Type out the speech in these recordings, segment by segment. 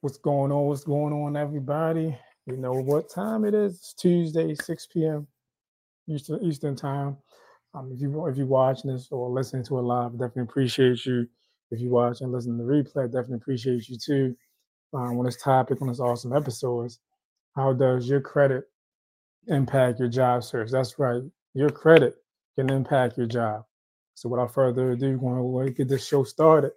what's going on? What's going on, everybody? You know what time it is? It's Tuesday, 6 p.m. Eastern Eastern time. Um, if you if you're watching this or listening to it live, definitely appreciate you. If you watch and listen to the replay, definitely appreciate you too. Um, on this topic, on this awesome episodes, how does your credit impact your job search? That's right, your credit can impact your job. So without further ado, we're going to get this show started.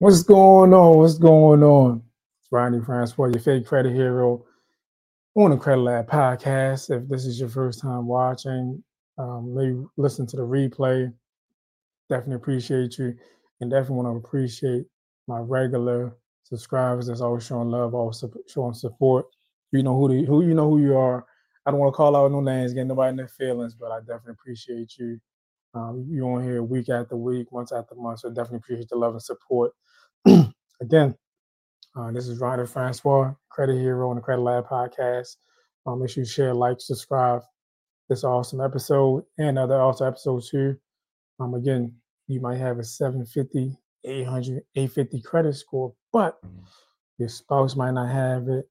What's going on? What's going on? It's Ronnie Francois, for your fake credit hero on the Credit Lab podcast. If this is your first time watching, um, maybe listen to the replay. Definitely appreciate you, and definitely want to appreciate my regular subscribers that's always showing love, always showing support. You know who the, who you know who you are. I don't want to call out no names, get nobody in their feelings, but I definitely appreciate you. Um, you on here week after week, month after month, so definitely appreciate the love and support. Again, uh, this is Ronnie Francois, Credit Hero on the Credit Lab podcast. Um, make sure you share, like, subscribe. This awesome episode and other awesome episodes too. Um, again, you might have a 750, 800, 850 credit score, but your spouse might not have it.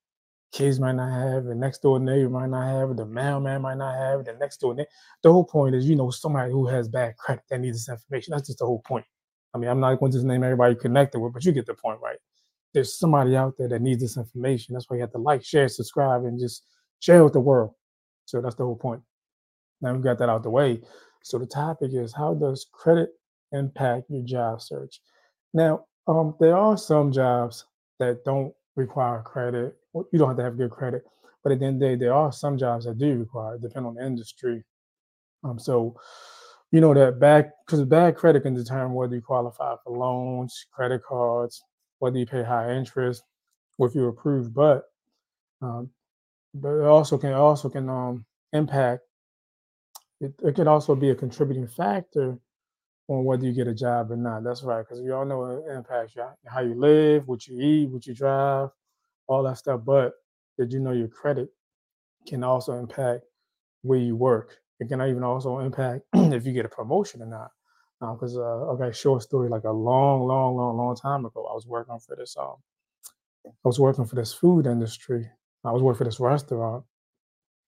Kids might not have it. Next door neighbor might not have it. The mailman might not have it. The next door neighbor. The whole point is, you know, somebody who has bad credit that needs this information. That's just the whole point. I mean, I'm not going to name everybody connected with, but you get the point, right? There's somebody out there that needs this information. That's why you have to like, share, subscribe, and just share with the world. So that's the whole point. Now we got that out the way. So the topic is how does credit impact your job search? Now, um, there are some jobs that don't require credit. You don't have to have good credit, but at the end of the day, there are some jobs that do require, depending on the industry. Um, so you know that bad because bad credit can determine whether you qualify for loans, credit cards, whether you pay high interest, or if you're approved. But um, but it also can also can um, impact. It, it can also be a contributing factor on whether you get a job or not. That's right, because we all know it impacts how you live, what you eat, what you drive, all that stuff. But did you know your credit can also impact where you work? It can even also impact if you get a promotion or not. Because uh, okay, short story, like a long, long, long, long time ago, I was working for this. Um, I was working for this food industry. I was working for this restaurant.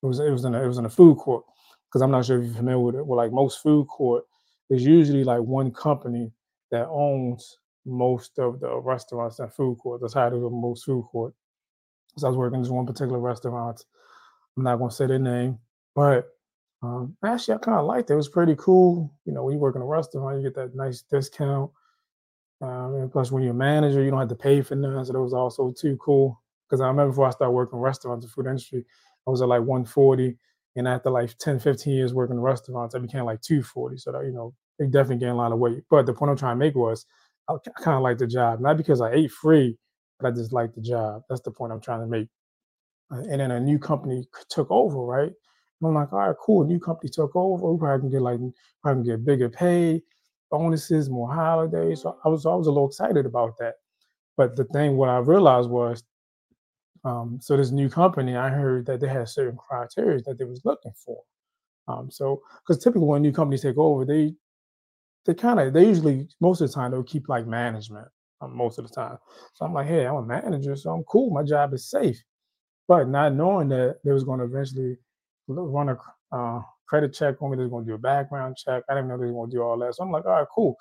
It was it was in a, it was in a food court. Because I'm not sure if you're familiar with it. Well, like most food court, there's usually like one company that owns most of the restaurants and food court. That's how is with most food court. So I was working in this one particular restaurant. I'm not gonna say their name, but um, actually, I kind of liked it. It was pretty cool. You know, when you work in a restaurant, you get that nice discount. Um, and plus, when you're a manager, you don't have to pay for nothing. So that was also too cool. Because I remember before I started working in restaurants, the food industry, I was at like 140. And after like 10, 15 years working in restaurants, I became like 240. So that, you know, they definitely gained a lot of weight. But the point I'm trying to make was I, I kind of like the job, not because I ate free, but I just liked the job. That's the point I'm trying to make. Uh, and then a new company took over, right? And I'm like, all right, cool. New company took over. We probably can get like probably can get bigger pay, bonuses, more holidays. So I was I was a little excited about that. But the thing, what I realized was, um, so this new company, I heard that they had certain criteria that they was looking for. Um, so because typically when new companies take over, they they kind of they usually most of the time they'll keep like management um, most of the time. So I'm like, hey, I'm a manager, so I'm cool. My job is safe. But not knowing that they was going to eventually run a uh, credit check on me. They're going to do a background check. I didn't know they were going to do all that. So I'm like, all right, cool.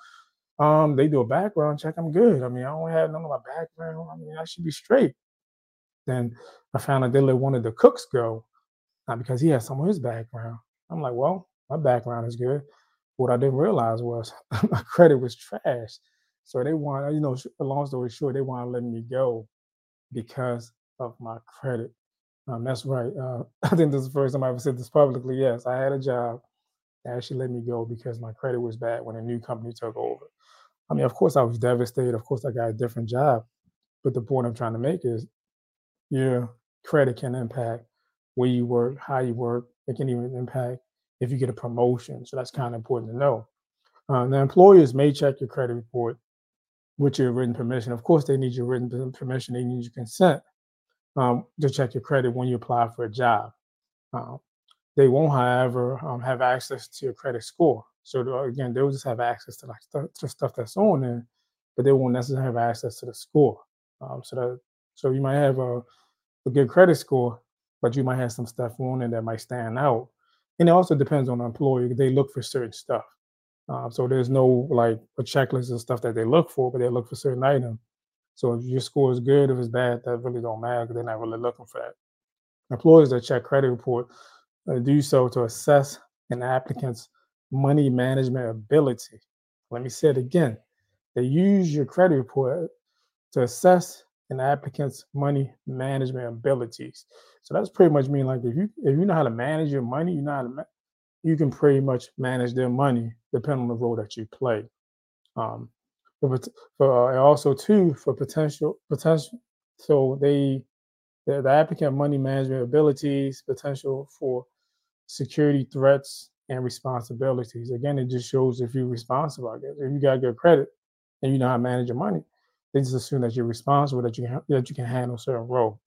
Um, they do a background check. I'm good. I mean, I don't have none of my background. I mean, I should be straight. Then I found out they let one of the cooks go, not because he had some of his background. I'm like, well, my background is good. What I didn't realize was my credit was trash. So they want, you know, long story short, they want to let me go because of my credit. Um, that's right. Uh, I think this is the first time I ever said this publicly. Yes, I had a job that actually let me go because my credit was bad when a new company took over. I mean, of course, I was devastated. Of course, I got a different job. But the point I'm trying to make is your credit can impact where you work, how you work. It can even impact if you get a promotion. So that's kind of important to know. Uh, the employers may check your credit report with your written permission. Of course, they need your written permission. They need your consent um, to check your credit when you apply for a job. Uh, they won't, however, um, have access to your credit score. So again, they'll just have access to like st- to stuff that's on there, but they won't necessarily have access to the score. Um, so that so you might have a, a good credit score, but you might have some stuff on it that might stand out. And it also depends on the employer. They look for certain stuff. Uh, so there's no like a checklist of stuff that they look for, but they look for certain items. So if your score is good, if it's bad, that really don't matter because they're not really looking for that. Employers that check credit report uh, do so to assess an applicant's money management ability. Let me say it again. They use your credit report to assess an applicant's money management abilities. So that's pretty much mean like if you if you know how to manage your money, you know how to ma- you can pretty much manage their money depending on the role that you play. Um, for, for uh, also too for potential potential, so they the, the applicant money management abilities, potential for security threats and responsibilities. Again, it just shows if you're responsible. I guess if you got good credit and you know how to manage your money, they just assume that you're responsible, that you can, that you can handle certain role.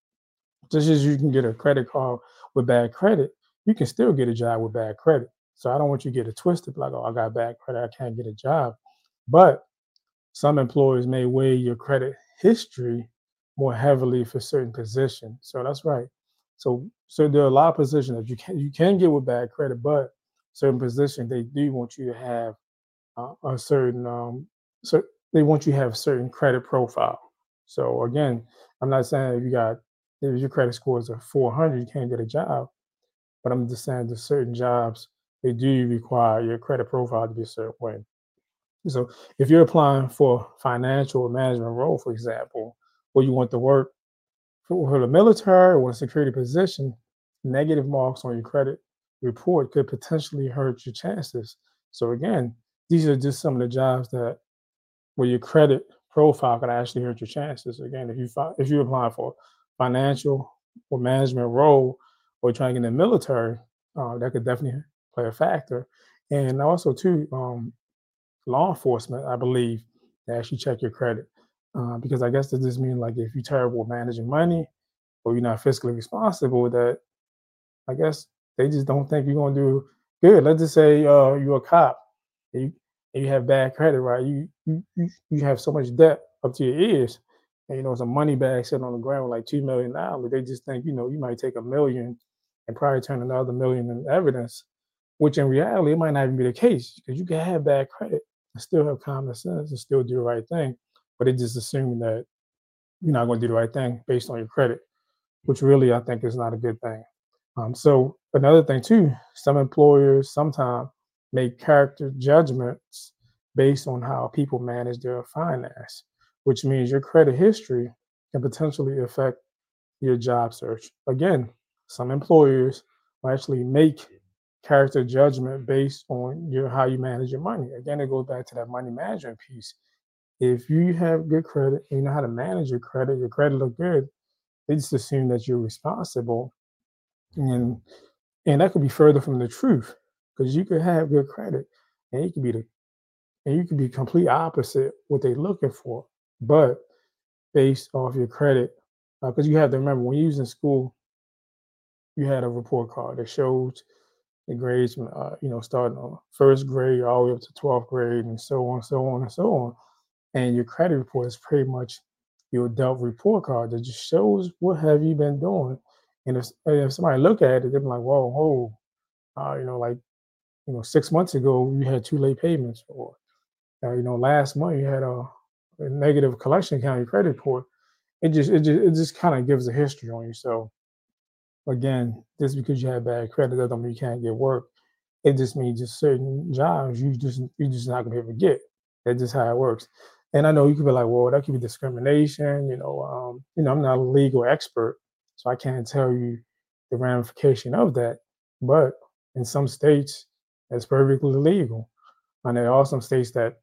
Just as you can get a credit card with bad credit, you can still get a job with bad credit. So I don't want you to get it twisted, like, oh, I got bad credit, I can't get a job. But some employers may weigh your credit history more heavily for certain positions. So that's right. So so there are a lot of positions that you can you can get with bad credit, but certain positions they do want you to have uh, a certain um so they want you to have certain credit profile. So again, I'm not saying if you got if your credit score is a 400, you can't get a job, but I'm just saying there's certain jobs they do require your credit profile to be a certain way. So if you're applying for financial management role, for example, where you want to work for the military or a security position, negative marks on your credit report could potentially hurt your chances. So again, these are just some of the jobs that where your credit profile could actually hurt your chances. Again, if you if you apply for financial or management role or trying to get in the military, uh, that could definitely play a factor. And also too, um, law enforcement, I believe, they actually check your credit. Uh, because I guess does this mean like if you're terrible managing money or you're not fiscally responsible, that I guess they just don't think you're gonna do good. Let's just say uh, you're a cop and you, and you have bad credit, right? You, you you have so much debt up to your ears, and you know some money bag sitting on the ground with like two million dollars. They just think you know you might take a million and probably turn another million in evidence, which in reality it might not even be the case because you can have bad credit and still have common sense and still do the right thing but they just assume that you're not going to do the right thing based on your credit, which really I think is not a good thing. Um, so another thing too, some employers sometimes make character judgments based on how people manage their finance, which means your credit history can potentially affect your job search. Again, some employers will actually make character judgment based on your how you manage your money. Again, it goes back to that money management piece if you have good credit, and you know how to manage your credit, your credit look good, they just assume that you're responsible. And and that could be further from the truth because you could have good credit and you could be the and you could be complete opposite what they're looking for. But based off your credit, because uh, you have to remember when you was in school, you had a report card that showed the grades, uh, you know, starting on first grade all the way up to 12th grade and so on, so on, and so on and your credit report is pretty much your adult report card that just shows what have you been doing. And if, if somebody look at it, they're like, "Whoa, whoa, uh, you know, like you know, six months ago you had two late payments, or uh, you know, last month you had a, a negative collection account your credit report." It just it just it just kind of gives a history on you. So again, just because you have bad credit doesn't mean you can't get work. It just means just certain jobs you just you just not gonna be able to get. That's just how it works. And I know you could be like, well, that could be discrimination. You know, um, you know, I'm not a legal expert, so I can't tell you the ramification of that. But in some states, that's perfectly legal, and there are some states that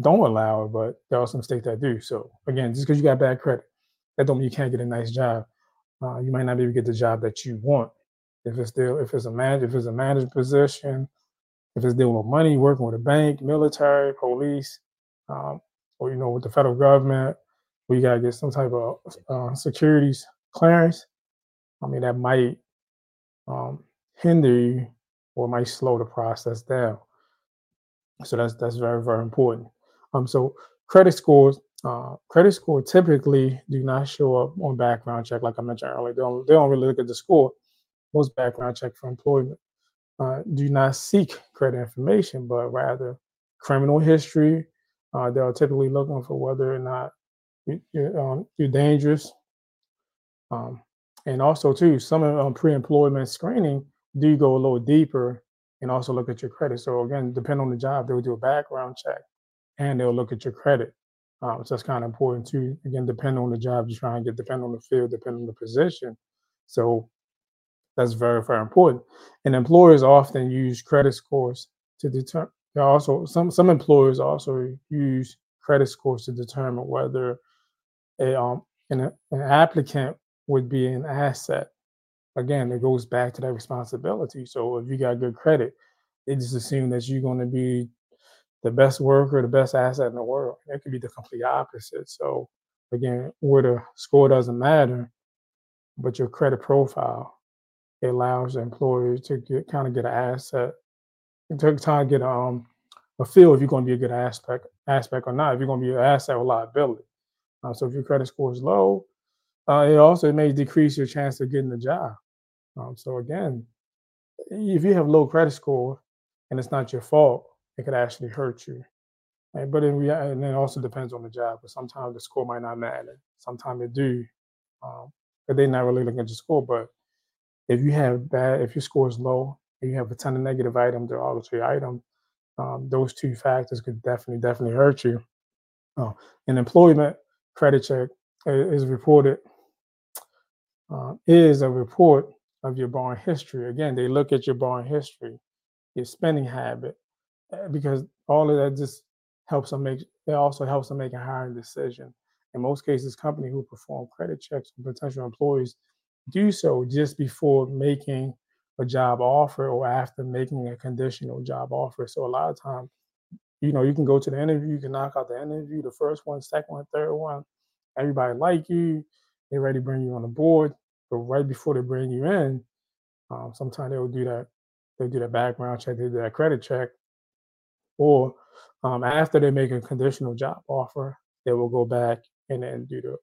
don't allow it, but there are some states that do. So again, just because you got bad credit, that don't mean you can't get a nice job. Uh, you might not be able to get the job that you want. if it's still if it's a man if it's a manager position, if it's dealing with money, working with a bank, military, police, um, or you know with the federal government, we gotta get some type of uh, securities clearance. I mean that might um, hinder you or might slow the process down. So that's that's very very important. Um, so credit scores, uh, credit score typically do not show up on background check, like I mentioned earlier. They don't they don't really look at the score. Most background check for employment uh, do not seek credit information, but rather criminal history. Uh, they are typically looking for whether or not you, you're, um, you're dangerous. Um, and also, too, some um, pre-employment screening do go a little deeper and also look at your credit. So again, depending on the job, they'll do a background check and they'll look at your credit. Um, so that's kind of important too. Again, depending on the job you're trying to get, depending on the field, depending on the position. So that's very, very important. And employers often use credit scores to determine. Also, some some employers also use credit scores to determine whether a um an, an applicant would be an asset. Again, it goes back to that responsibility. So if you got good credit, they just assume that you're going to be the best worker, the best asset in the world. It could be the complete opposite. So again, where the score doesn't matter, but your credit profile it allows the employer to get kind of get an asset and to kind of get um a feel if you're going to be a good aspect aspect or not. If you're going to be an asset or liability. Uh, so if your credit score is low, uh, it also may decrease your chance of getting the job. Um, so again, if you have low credit score and it's not your fault, it could actually hurt you. And, but in reality, and it also depends on the job. But sometimes the score might not matter. Sometimes it do, um, but they're not really looking at your score. But if you have bad, if your score is low, and you have a ton of negative items or all three items, um, those two factors could definitely, definitely hurt you. Uh, an employment credit check is reported uh, is a report of your borrowing history. Again, they look at your borrowing history, your spending habit, uh, because all of that just helps them make. It also helps them make a hiring decision. In most cases, companies who perform credit checks on potential employees do so just before making a job offer or after making a conditional job offer. So a lot of times, you know, you can go to the interview, you can knock out the interview, the first one, second one, third one. Everybody like you, they ready to bring you on the board. But right before they bring you in, um, sometimes they'll do that. They'll do that background check, they do that credit check, or um, after they make a conditional job offer, they will go back and then do the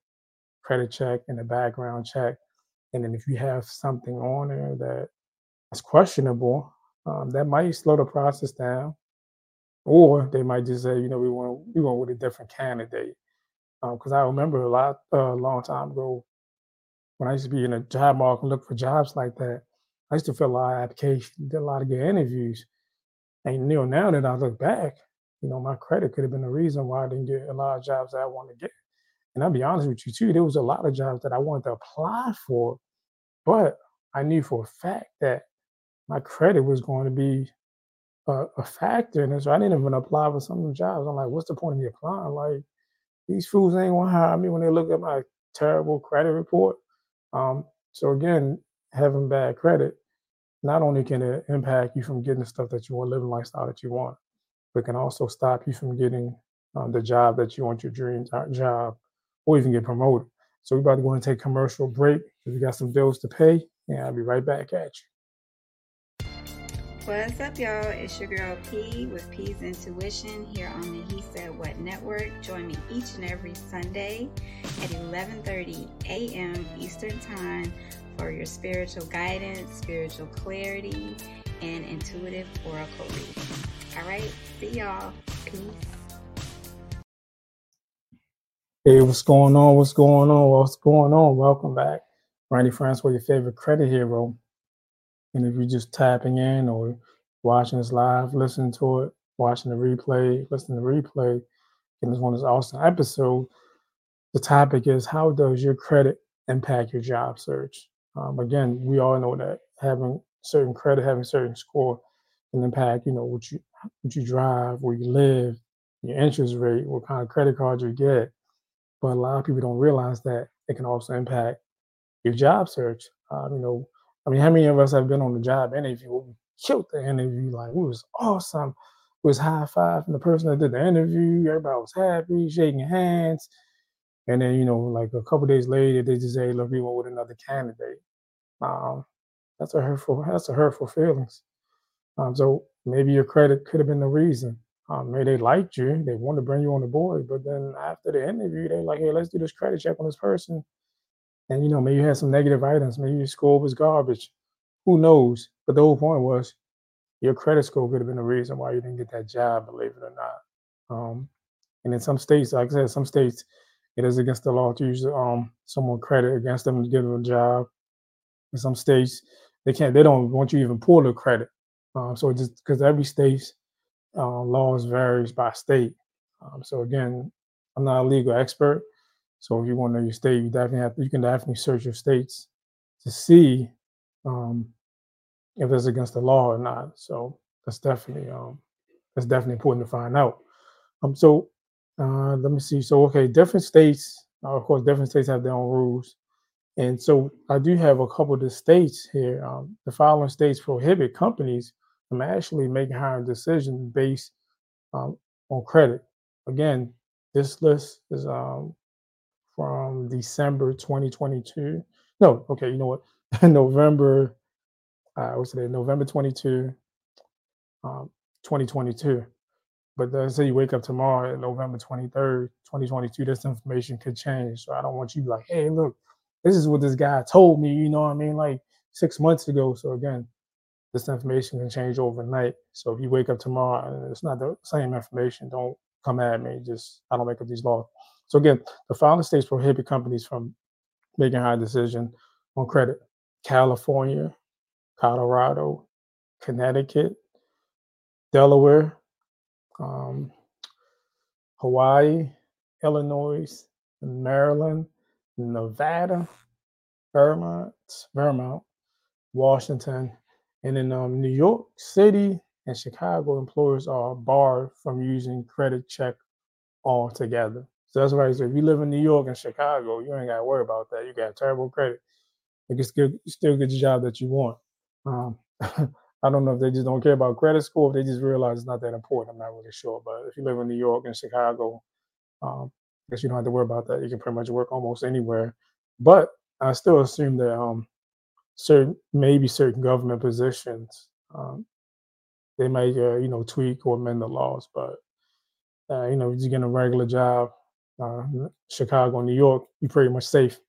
credit check and the background check. And then if you have something on there that is questionable, um, that might slow the process down. Or they might just say, you know, we want we want with a different candidate. Because um, I remember a lot uh, a long time ago when I used to be in a job market and look for jobs like that. I used to fill a lot of applications, did a lot of good interviews. And you know, now that I look back, you know, my credit could have been the reason why I didn't get a lot of jobs that I wanted to get. And I'll be honest with you too, there was a lot of jobs that I wanted to apply for, but I knew for a fact that my credit was going to be a, a factor in it. So I didn't even apply for some of the jobs. I'm like, what's the point of me applying? Like, these fools ain't gonna hire me when they look at my terrible credit report. Um, so again, having bad credit not only can it impact you from getting the stuff that you want, living lifestyle that you want, but can also stop you from getting um, the job that you want, your dream job, or even get promoted. So we're about to go and take a commercial break because we got some bills to pay, and I'll be right back at you. What's up, y'all? It's your girl P with P's Intuition here on the He Said What Network. Join me each and every Sunday at 11:30 a.m. Eastern Time for your spiritual guidance, spiritual clarity, and intuitive oracle reading. All right, see y'all. Peace. Hey, what's going on? What's going on? What's going on? Welcome back. Ronnie Francois, your favorite credit hero. And if you're just tapping in or watching this live, listening to it, watching the replay, listening to the replay, and this one is awesome episode. The topic is how does your credit impact your job search? Um, again, we all know that having certain credit, having certain score can impact, you know, what you what you drive, where you live, your interest rate, what kind of credit card you get. But a lot of people don't realize that it can also impact your job search. Um, you know, I mean, how many of us have been on the job interview? We killed the interview, like it was awesome. It was high five from the person that did the interview. Everybody was happy, shaking hands. And then, you know, like a couple days later, they just say, look, we went with another candidate. Um, that's a hurtful, that's a hurtful feelings. Um, so maybe your credit could have been the reason. Um, maybe they liked you, they wanted to bring you on the board, but then after the interview, they're like, hey, let's do this credit check on this person. And you know, maybe you had some negative items, maybe your score was garbage. Who knows? But the whole point was your credit score could have been the reason why you didn't get that job, believe it or not. Um, and in some states, like I said, some states it is against the law to use um, someone credit against them to give them a job. In some states, they can't. They don't want you even pull the credit. Um, so just because every state's uh, laws varies by state. Um, so again, I'm not a legal expert. So if you want to know your state, you definitely have you can definitely search your states to see um, if it's against the law or not. So that's definitely um, that's definitely important to find out. Um, so uh, let me see. So okay, different states, uh, of course, different states have their own rules. And so I do have a couple of the states here. Um, the following states prohibit companies from actually making hiring decisions based um, on credit. Again, this list is um, from December 2022. No, okay, you know what? November, uh, what's today? November 22, um, 2022. But let's say you wake up tomorrow, November 23rd, 2022, this information could change. So I don't want you to be like, hey, look, this is what this guy told me, you know what I mean? Like six months ago. So again, this information can change overnight. So if you wake up tomorrow and it's not the same information, don't come at me. Just I don't make up these laws. So again, the following states prohibit companies from making high decision on credit. California, Colorado, Connecticut, Delaware, um, Hawaii, Illinois, Maryland, Nevada, Vermont, Vermont, Washington, and in um, New York City and Chicago, employers are barred from using credit check altogether. So that's why I said, if you live in New York and Chicago, you ain't got to worry about that. You got terrible credit. You can still, still get the job that you want. Um, I don't know if they just don't care about credit score, if they just realize it's not that important. I'm not really sure. But if you live in New York and Chicago, um, Guess you don't have to worry about that. You can pretty much work almost anywhere. But I still assume that um, certain maybe certain government positions um, they might uh, you know tweak or amend the laws. But uh, you know, if you get a regular job, uh, Chicago, New York, you're pretty much safe.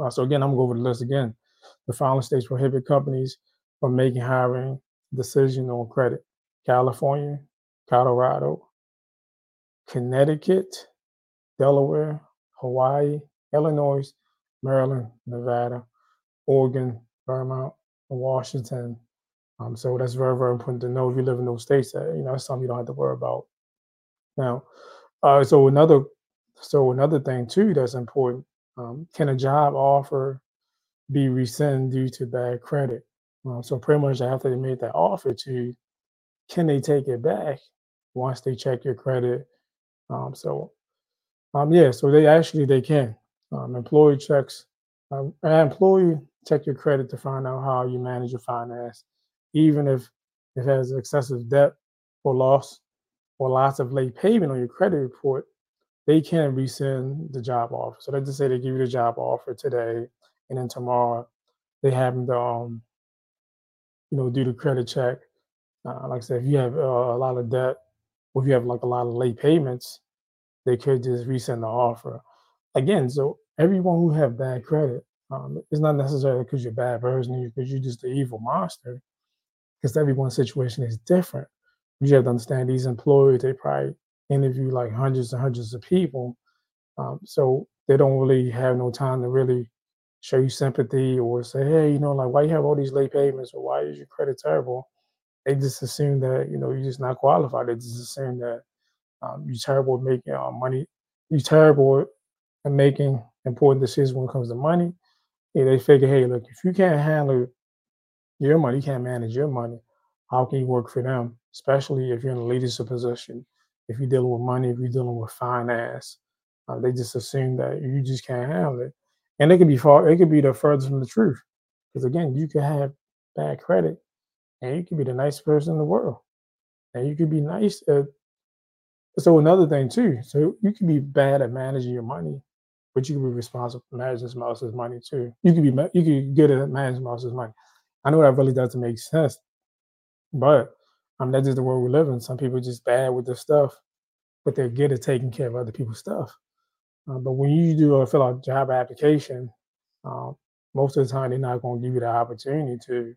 Uh, so again, I'm gonna go over the list again. The following states prohibit companies from making hiring decision on credit. California, Colorado, Connecticut, Delaware, Hawaii, Illinois, Maryland, Nevada, Oregon, Vermont, Washington. Um, so that's very, very important to know if you live in those states that you know that's something you don't have to worry about. Now, uh, so another so another thing too that's important, um, can a job offer be rescinded due to bad credit? Um, so pretty much after they made that offer to you, can they take it back once they check your credit? Um, so um, yeah, so they actually they can. Um, employee checks, um, employee check your credit to find out how you manage your finance, even if it has excessive debt or loss or lots of late payment on your credit report, they can rescind the job offer. So let's just say they give you the job offer today, and then tomorrow they happen to um, you know, do the credit check. Uh, like I said, if you have uh, a lot of debt, or if you have like a lot of late payments, they could just resend the offer. Again, so everyone who have bad credit, um, it's not necessarily because you're a bad person, because you're just the evil monster. Because everyone's situation is different. You have to understand these employers, they probably interview like hundreds and hundreds of people. Um, so they don't really have no time to really show you sympathy or say, hey, you know, like why you have all these late payments or why is your credit terrible? They just assume that you know you're just not qualified. They just assume that um, you're terrible at making uh, money. You're terrible at making important decisions when it comes to money. Yeah, they figure, hey, look, if you can't handle your money, you can't manage your money. How can you work for them? Especially if you're in a leadership position, if you're dealing with money, if you're dealing with finance, uh, they just assume that you just can't handle it and it could be far it could be the furthest from the truth Because again, you could have bad credit and you could be the nicest person in the world. And you could be nice at so another thing too, so you can be bad at managing your money, but you can be responsible for managing someone else's money too. You can be you can be good at managing someone else's money. I know that really doesn't make sense, but I mean that's just the world we live in. Some people just bad with their stuff, but they're good at taking care of other people's stuff. Uh, but when you do a fill out job application, um, most of the time they're not going to give you the opportunity to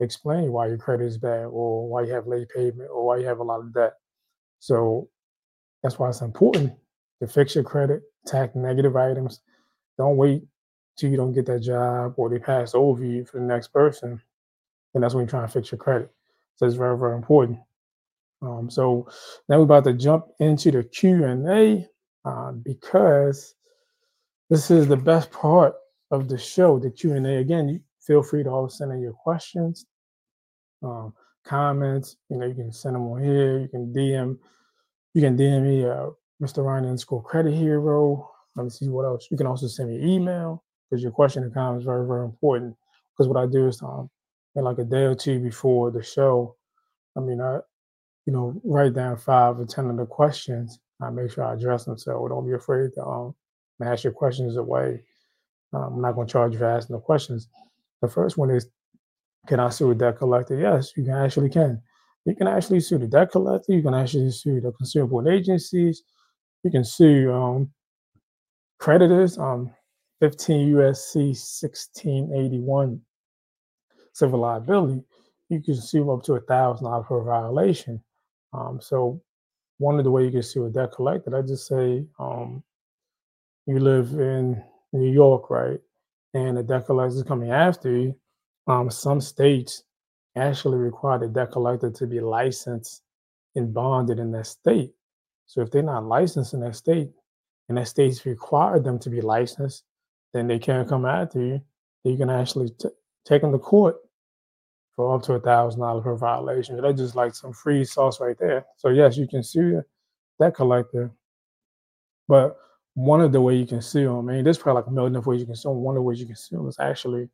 explain why your credit is bad or why you have late payment or why you have a lot of debt. So that's why it's important to fix your credit, tack negative items. Don't wait till you don't get that job or they pass over you for the next person. And that's when you're trying to fix your credit. So it's very, very important. Um, so now we're about to jump into the Q and A uh, because this is the best part of the show, the Q and A. Again, feel free to always send in your questions, um, comments. You know, you can send them on here. You can DM. You can DM me, uh, Mr. Ryan in School Credit Hero. Let me see what else. You can also send me an email because your question and comment is very, very important. Because what I do is, um, in like a day or two before the show, I mean, I, you know, write down five or ten of the questions. I make sure I address them. So don't be afraid to um, ask your questions away. Um, I'm not going to charge you for asking the questions. The first one is, can I sue a debt collector? Yes, you can actually can. You can actually sue the debt collector. You can actually sue the consumer board agencies. You can sue um, creditors. Um, 15 USC 1681 civil liability. You can sue up to a thousand dollars per violation. Um, so one of the way you can sue a debt collector, let's just say um, you live in New York, right? And the debt collector is coming after you. Um, some states actually require the debt collector to be licensed and bonded in that state. So if they're not licensed in that state, and that state's require them to be licensed, then they can't come after you. You can actually t- take them to court for up to a thousand dollars per violation. That's just like some free sauce right there. So yes, you can sue that collector, but one of the way you can sue them, I mean, there's probably like a million of ways you can sue them. One of the ways you can sue them is actually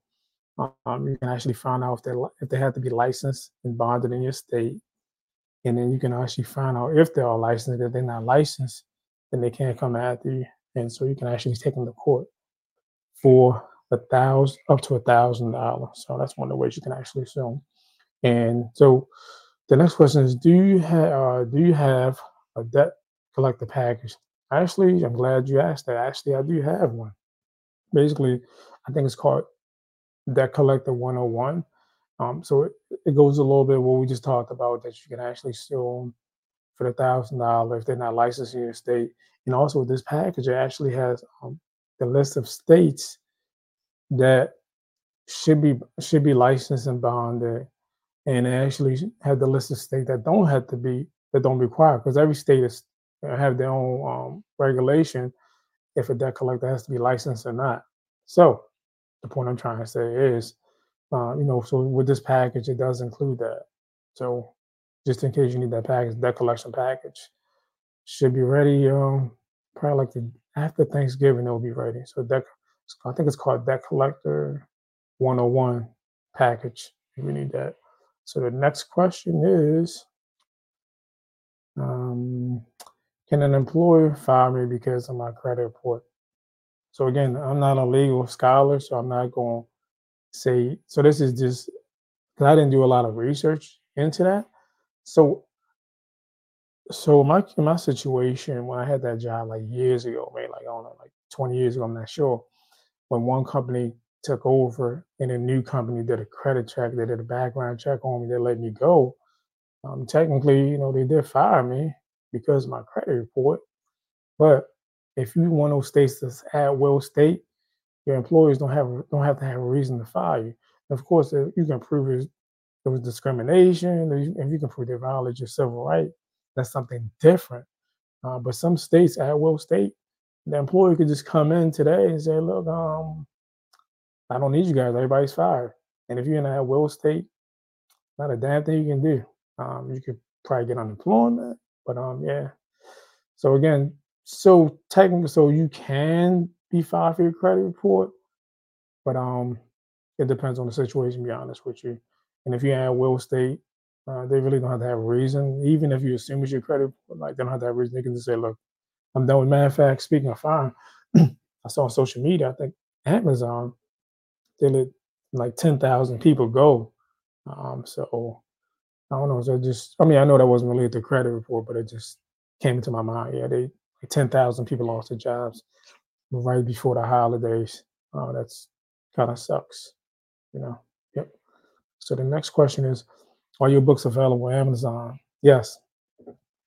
um, you can actually find out if they if they have to be licensed and bonded in your state, and then you can actually find out if they are licensed. If they're not licensed, then they can't come after you, and so you can actually take them to court for a thousand up to a thousand dollars. So that's one of the ways you can actually sue. And so the next question is: Do you have uh, do you have a debt collector package? Actually, I'm glad you asked that. Actually, I do have one. Basically, I think it's called Debt Collector 101. Um, so it, it goes a little bit what we just talked about that you can actually sue them for the thousand dollars if they're not licensed in your state. And also, this package actually has um, the list of states that should be should be licensed and bonded, and it actually have the list of states that don't have to be that don't require because every state is have their own um, regulation if a debt collector has to be licensed or not. So the point I'm trying to say is, uh, you know, so with this package, it does include that. So just in case you need that package, that collection package should be ready. Um, probably like the after Thanksgiving, it'll be ready. So that I think it's called Debt Collector 101 package. If you need that. So the next question is, um, can an employer fire me because of my credit report? So again, I'm not a legal scholar, so I'm not going to say. So this is just because I didn't do a lot of research into that. So, so my my situation when I had that job like years ago, maybe like I don't know, like 20 years ago, I'm not sure. When one company took over and a new company did a credit check, they did a background check on me, they let me go. Um, technically, you know, they did fire me because my credit report, but if you one of those states that's at will state, your employers don't have don't have to have a reason to fire you. of course, if you can prove there was discrimination, if you can prove they violated your civil right, that's something different. Uh, but some states, at will state, the employer could just come in today and say, "Look, um, I don't need you guys. Everybody's fired." And if you're in at will state, not a damn thing you can do. Um, you could probably get unemployment, but um, yeah. So again, so technically, so you can be fired for your credit report, but um, it depends on the situation. To be honest with you, and if you're in real estate, uh, they really don't have to have a reason. Even if you assume it's your credit, like they don't have to have reason. They can just say, "Look, I'm done." With matter of fact, speaking of fine, I saw on social media. I think Amazon they let like ten thousand people go. Um, so I don't know. So just, I mean, I know that wasn't related to credit report, but it just came into my mind. Yeah, they like ten thousand people lost their jobs right before the holidays. Uh, that's kind of sucks, you know. Yep. So the next question is, are your books available on Amazon? Yes.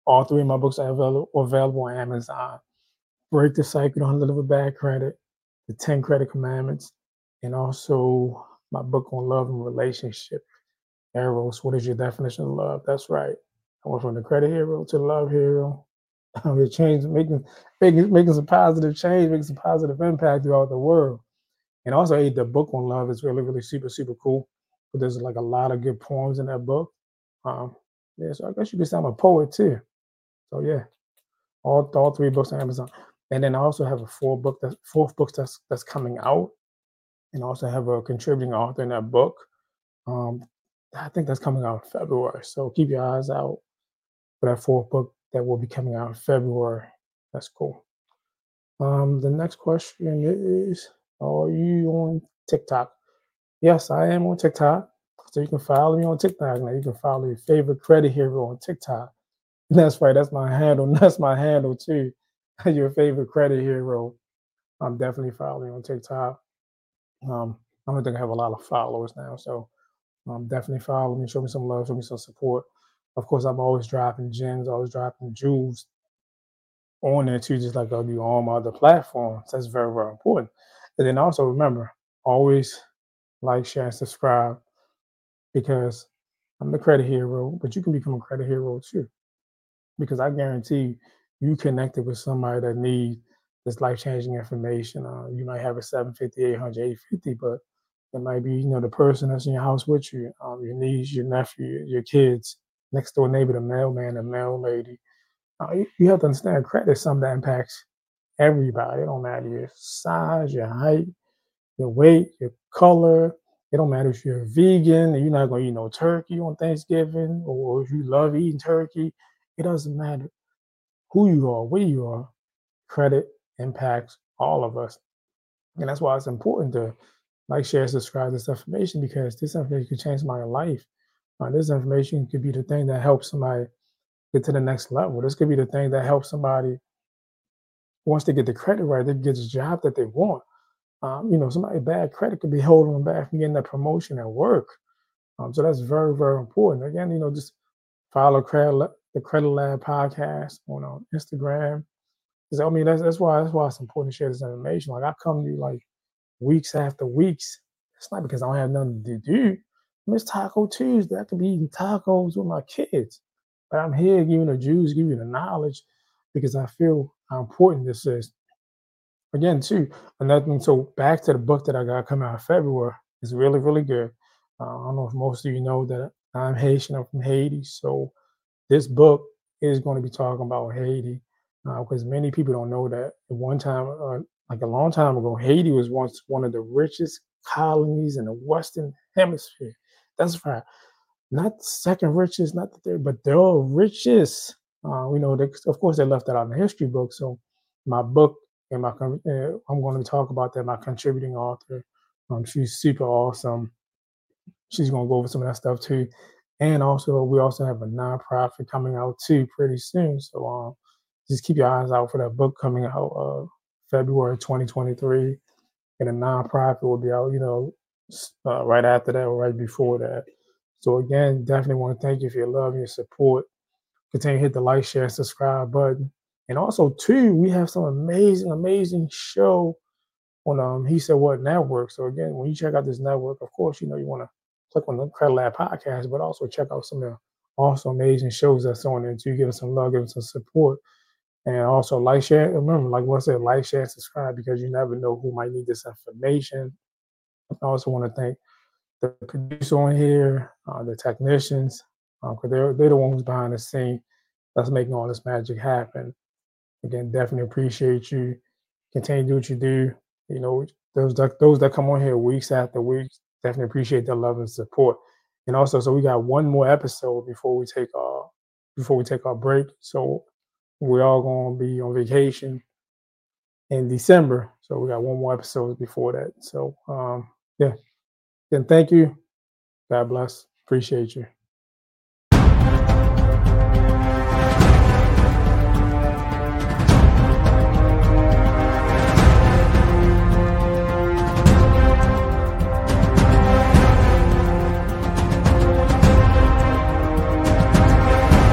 All three of my books are available, available on Amazon. Break the Cycle, Don't Deliver Bad Credit, The 10 Credit Commandments, and also my book on love and relationship. Eros, what is your definition of love? That's right. I went from the credit hero to the love hero. We're changing, making, making, making some positive change, making some positive impact throughout the world. And also, hey, the book on love is really, really super, super cool. But there's like a lot of good poems in that book. Um, yeah, so I guess you could say I'm a poet too. So yeah, all all three books on Amazon. And then I also have a four book that fourth book that's that's coming out, and also have a contributing author in that book. Um, I think that's coming out in February. So keep your eyes out for that fourth book that will be coming out in February. That's cool. Um, the next question is Are you on TikTok? Yes, I am on TikTok. So you can follow me on TikTok. Now you can follow your favorite credit hero on TikTok. That's right. That's my handle. That's my handle too. your favorite credit hero. I'm definitely following on TikTok. Um, I don't think I have a lot of followers now, so um, definitely follow me, show me some love, show me some support. Of course, I'm always dropping gems, always dropping jewels on there too, just like I do on my other platforms. That's very, very important. And then also remember, always like, share, and subscribe because I'm the credit hero, but you can become a credit hero too. Because I guarantee you connected with somebody that needs this life changing information. Uh, you might have a 750, 800, 850, but it might be, you know, the person that's in your house with you, um, your niece, your nephew, your kids, next door neighbor, the mailman, the mail lady. Uh, you, you have to understand credit is something that impacts everybody. It don't matter your size, your height, your weight, your color. It don't matter if you're vegan and you're not going to eat no turkey on Thanksgiving or if you love eating turkey. It doesn't matter who you are, where you are. Credit impacts all of us. And that's why it's important to like, share, subscribe this information because this information could change my life. Uh, this information could be the thing that helps somebody get to the next level. This could be the thing that helps somebody once they get the credit right, they get the job that they want. Um, you know, somebody bad credit could be holding them back from getting that promotion at work. Um, so that's very, very important. Again, you know, just follow credit, the Credit Lab podcast on uh, Instagram. I mean, that's that's why that's why it's important to share this information. Like I come to you like weeks after weeks. It's not because I don't have nothing to do. Miss Taco Tuesday. I could be eating tacos with my kids. But I'm here giving the Jews, giving the knowledge because I feel how important this is. Again, too, another thing. So back to the book that I got coming out February. It's really, really good. Uh, I don't know if most of you know that I'm Haitian. I'm from Haiti. So this book is going to be talking about Haiti because uh, many people don't know that at one time uh, like a long time ago, Haiti was once one of the richest colonies in the Western Hemisphere. That's right. Not second richest, not the third, but they're all richest. Uh, you know, they, of course, they left that out in the history book. So my book and my, uh, I'm going to talk about that. My contributing author, um, she's super awesome. She's going to go over some of that stuff too. And also, we also have a nonprofit coming out too pretty soon. So um, just keep your eyes out for that book coming out. Uh, February 2023, and a nonprofit will be out, you know, uh, right after that or right before that. So again, definitely want to thank you for your love and your support. Continue to hit the like, share, subscribe button. And also, too, we have some amazing, amazing show on um He Said What Network. So again, when you check out this network, of course, you know you want to click on the Credit Lab podcast, but also check out some of the awesome, amazing shows that's on there too. Give us some love, give us some support. And also like, share. Remember, like what I said, like, share, subscribe because you never know who might need this information. I also want to thank the producer on here, uh, the technicians, because uh, they're they're the ones behind the scene that's making all this magic happen. Again, definitely appreciate you. Continue to do what you do. You know, those that those that come on here weeks after weeks, definitely appreciate the love and support. And also, so we got one more episode before we take our before we take our break. So we're all going to be on vacation in December. So we got one more episode before that. So um, yeah. And thank you. God bless. Appreciate you.